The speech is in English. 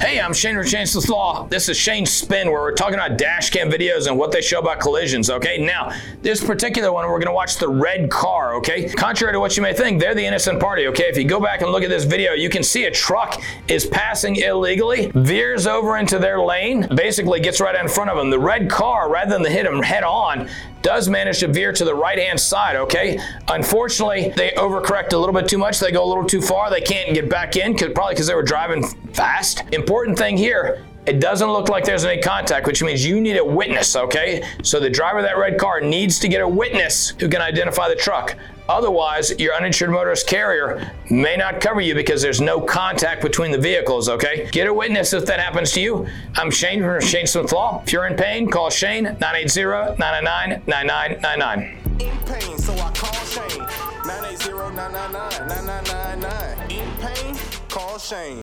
Hey, I'm Shane with Shane Smith Law. This is Shane's Spin, where we're talking about dash cam videos and what they show about collisions, okay? Now, this particular one, we're gonna watch the red car, okay? Contrary to what you may think, they're the innocent party, okay? If you go back and look at this video, you can see a truck is passing illegally, veers over into their lane, basically gets right in front of them. The red car, rather than hit them head on, does manage to veer to the right hand side, okay? Unfortunately, they overcorrect a little bit too much. They go a little too far. They can't get back in, cause, probably because they were driving fast. Important thing here it doesn't look like there's any contact, which means you need a witness, okay? So the driver of that red car needs to get a witness who can identify the truck. Otherwise, your uninsured motorist carrier may not cover you because there's no contact between the vehicles, okay? Get a witness if that happens to you. I'm Shane from Shane Smith Law. If you're in pain, call Shane 980-999-9999. In pain, so I call Shane 980-999-9999. In pain, call Shane.